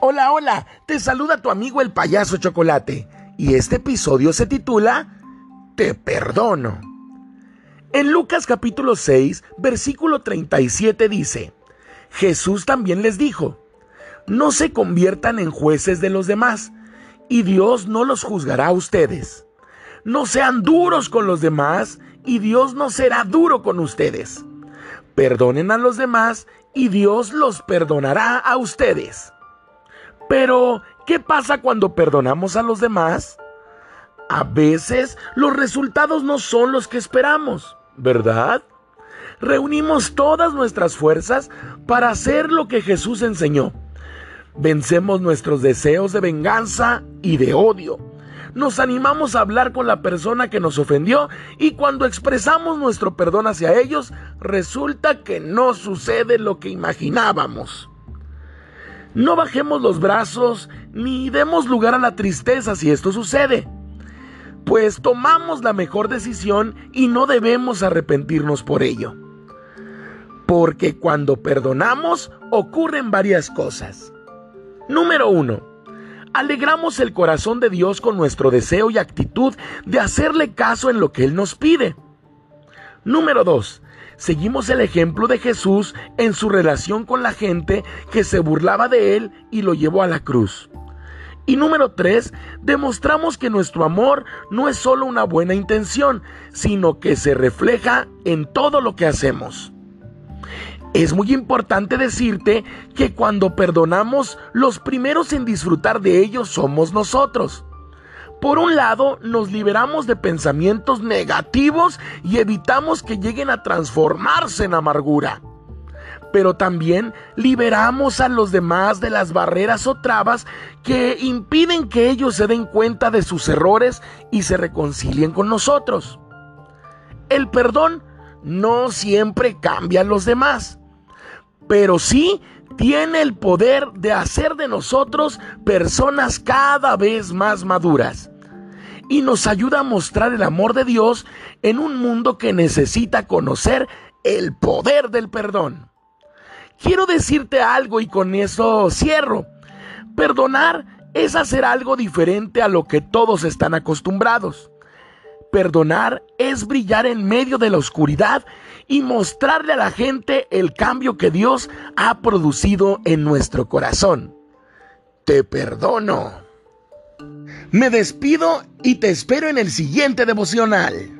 Hola, hola, te saluda tu amigo el payaso chocolate y este episodio se titula Te perdono. En Lucas capítulo 6, versículo 37 dice, Jesús también les dijo, no se conviertan en jueces de los demás, y Dios no los juzgará a ustedes. No sean duros con los demás, y Dios no será duro con ustedes. Perdonen a los demás, y Dios los perdonará a ustedes. Pero, ¿qué pasa cuando perdonamos a los demás? A veces los resultados no son los que esperamos, ¿verdad? Reunimos todas nuestras fuerzas para hacer lo que Jesús enseñó. Vencemos nuestros deseos de venganza y de odio. Nos animamos a hablar con la persona que nos ofendió y cuando expresamos nuestro perdón hacia ellos, resulta que no sucede lo que imaginábamos. No bajemos los brazos ni demos lugar a la tristeza si esto sucede, pues tomamos la mejor decisión y no debemos arrepentirnos por ello. Porque cuando perdonamos ocurren varias cosas. Número 1. Alegramos el corazón de Dios con nuestro deseo y actitud de hacerle caso en lo que Él nos pide. Número 2 seguimos el ejemplo de Jesús en su relación con la gente que se burlaba de él y lo llevó a la cruz. Y número tres, demostramos que nuestro amor no es solo una buena intención, sino que se refleja en todo lo que hacemos. Es muy importante decirte que cuando perdonamos, los primeros en disfrutar de ello somos nosotros. Por un lado, nos liberamos de pensamientos negativos y evitamos que lleguen a transformarse en amargura. Pero también liberamos a los demás de las barreras o trabas que impiden que ellos se den cuenta de sus errores y se reconcilien con nosotros. El perdón no siempre cambia a los demás, pero sí tiene el poder de hacer de nosotros personas cada vez más maduras y nos ayuda a mostrar el amor de Dios en un mundo que necesita conocer el poder del perdón. Quiero decirte algo y con eso cierro. Perdonar es hacer algo diferente a lo que todos están acostumbrados. Perdonar es brillar en medio de la oscuridad y mostrarle a la gente el cambio que Dios ha producido en nuestro corazón. Te perdono. Me despido y te espero en el siguiente devocional.